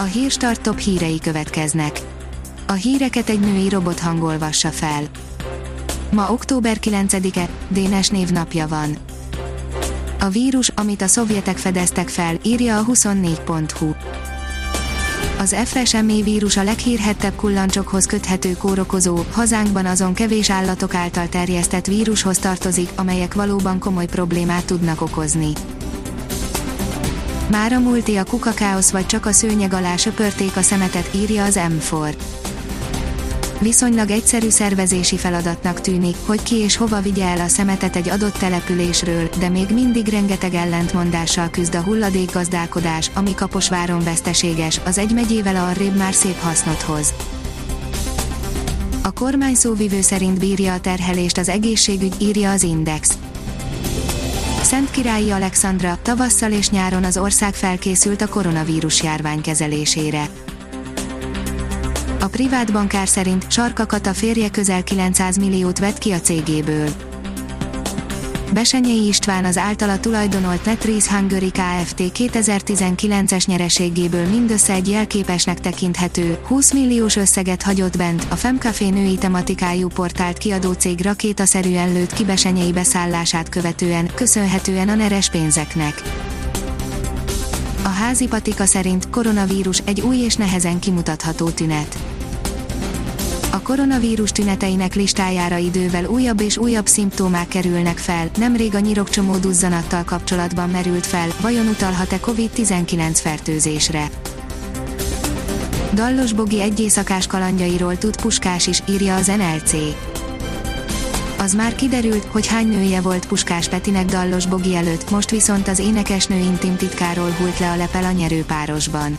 A hírstart top hírei következnek. A híreket egy női robot hangolvassa fel. Ma október 9-e, Dénes névnapja van. A vírus, amit a szovjetek fedeztek fel, írja a 24.hu. Az FSME vírus a leghírhettebb kullancsokhoz köthető kórokozó, hazánkban azon kevés állatok által terjesztett vírushoz tartozik, amelyek valóban komoly problémát tudnak okozni. Már a múlti a kukakáosz vagy csak a szőnyeg alá söpörték a szemetet, írja az M4. Viszonylag egyszerű szervezési feladatnak tűnik, hogy ki és hova vigye el a szemetet egy adott településről, de még mindig rengeteg ellentmondással küzd a hulladékgazdálkodás, ami Kaposváron veszteséges, az egy megyével arrébb már szép hasznot hoz. A kormány szóvivő szerint bírja a terhelést az egészségügy, írja az Index. Szent Királyi Alexandra, tavasszal és nyáron az ország felkészült a koronavírus járvány kezelésére. A privát bankár szerint Sarkakat a férje közel 900 milliót vett ki a cégéből. Besenyei István az általa tulajdonolt Netris Hungary Kft. 2019-es nyereségéből mindössze egy jelképesnek tekinthető, 20 milliós összeget hagyott bent, a Femcafé női tematikájú portált kiadó cég rakétaszerűen lőtt ki Besenyei beszállását követően, köszönhetően a neres pénzeknek. A házi patika szerint koronavírus egy új és nehezen kimutatható tünet a koronavírus tüneteinek listájára idővel újabb és újabb szimptomák kerülnek fel, nemrég a nyirokcsomó duzzanattal kapcsolatban merült fel, vajon utalhat-e COVID-19 fertőzésre. Dallos Bogi egy éjszakás kalandjairól tud Puskás is, írja az NLC. Az már kiderült, hogy hány nője volt Puskás Petinek Dallos Bogi előtt, most viszont az énekesnő intim titkáról hult le a lepel a nyerőpárosban.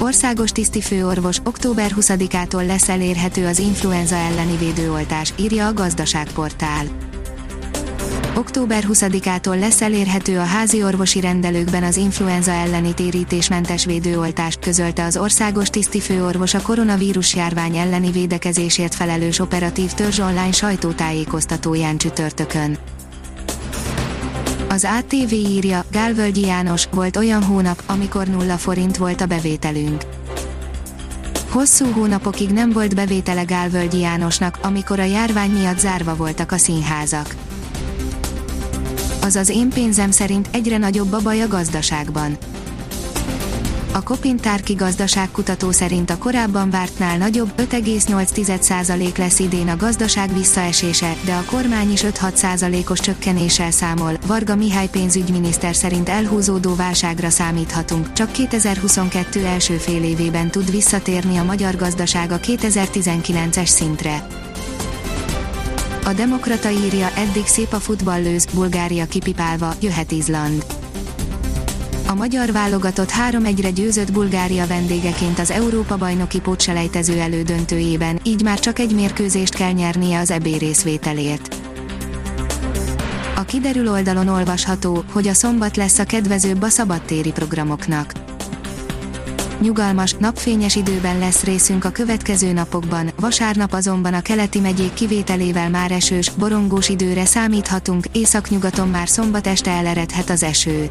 Országos tisztifőorvos október 20-ától lesz elérhető az influenza elleni védőoltás, írja a gazdaságportál. Október 20-ától lesz elérhető a házi orvosi rendelőkben az influenza elleni térítésmentes védőoltás, közölte az országos tisztifőorvos a koronavírus járvány elleni védekezésért felelős operatív törzs online sajtótájékoztatóján csütörtökön. Az ATV írja, Gálvölgyi János, volt olyan hónap, amikor nulla forint volt a bevételünk. Hosszú hónapokig nem volt bevétele Gálvölgyi Jánosnak, amikor a járvány miatt zárva voltak a színházak. Azaz én pénzem szerint egyre nagyobb a baj a gazdaságban. A Kopintárki gazdaságkutató szerint a korábban vártnál nagyobb 5,8% lesz idén a gazdaság visszaesése, de a kormány is 5-6%-os csökkenéssel számol. Varga Mihály pénzügyminiszter szerint elhúzódó válságra számíthatunk, csak 2022 első fél évében tud visszatérni a magyar gazdaság a 2019-es szintre. A Demokrata írja, eddig szép a futballőz, Bulgária kipipálva, jöhet Izland a magyar válogatott 3-1-re győzött Bulgária vendégeként az Európa-bajnoki pótselejtező elődöntőjében, így már csak egy mérkőzést kell nyernie az EB részvételért. A kiderül oldalon olvasható, hogy a szombat lesz a kedvezőbb a szabadtéri programoknak. Nyugalmas, napfényes időben lesz részünk a következő napokban, vasárnap azonban a keleti megyék kivételével már esős, borongós időre számíthatunk, északnyugaton már szombat este eleredhet az eső.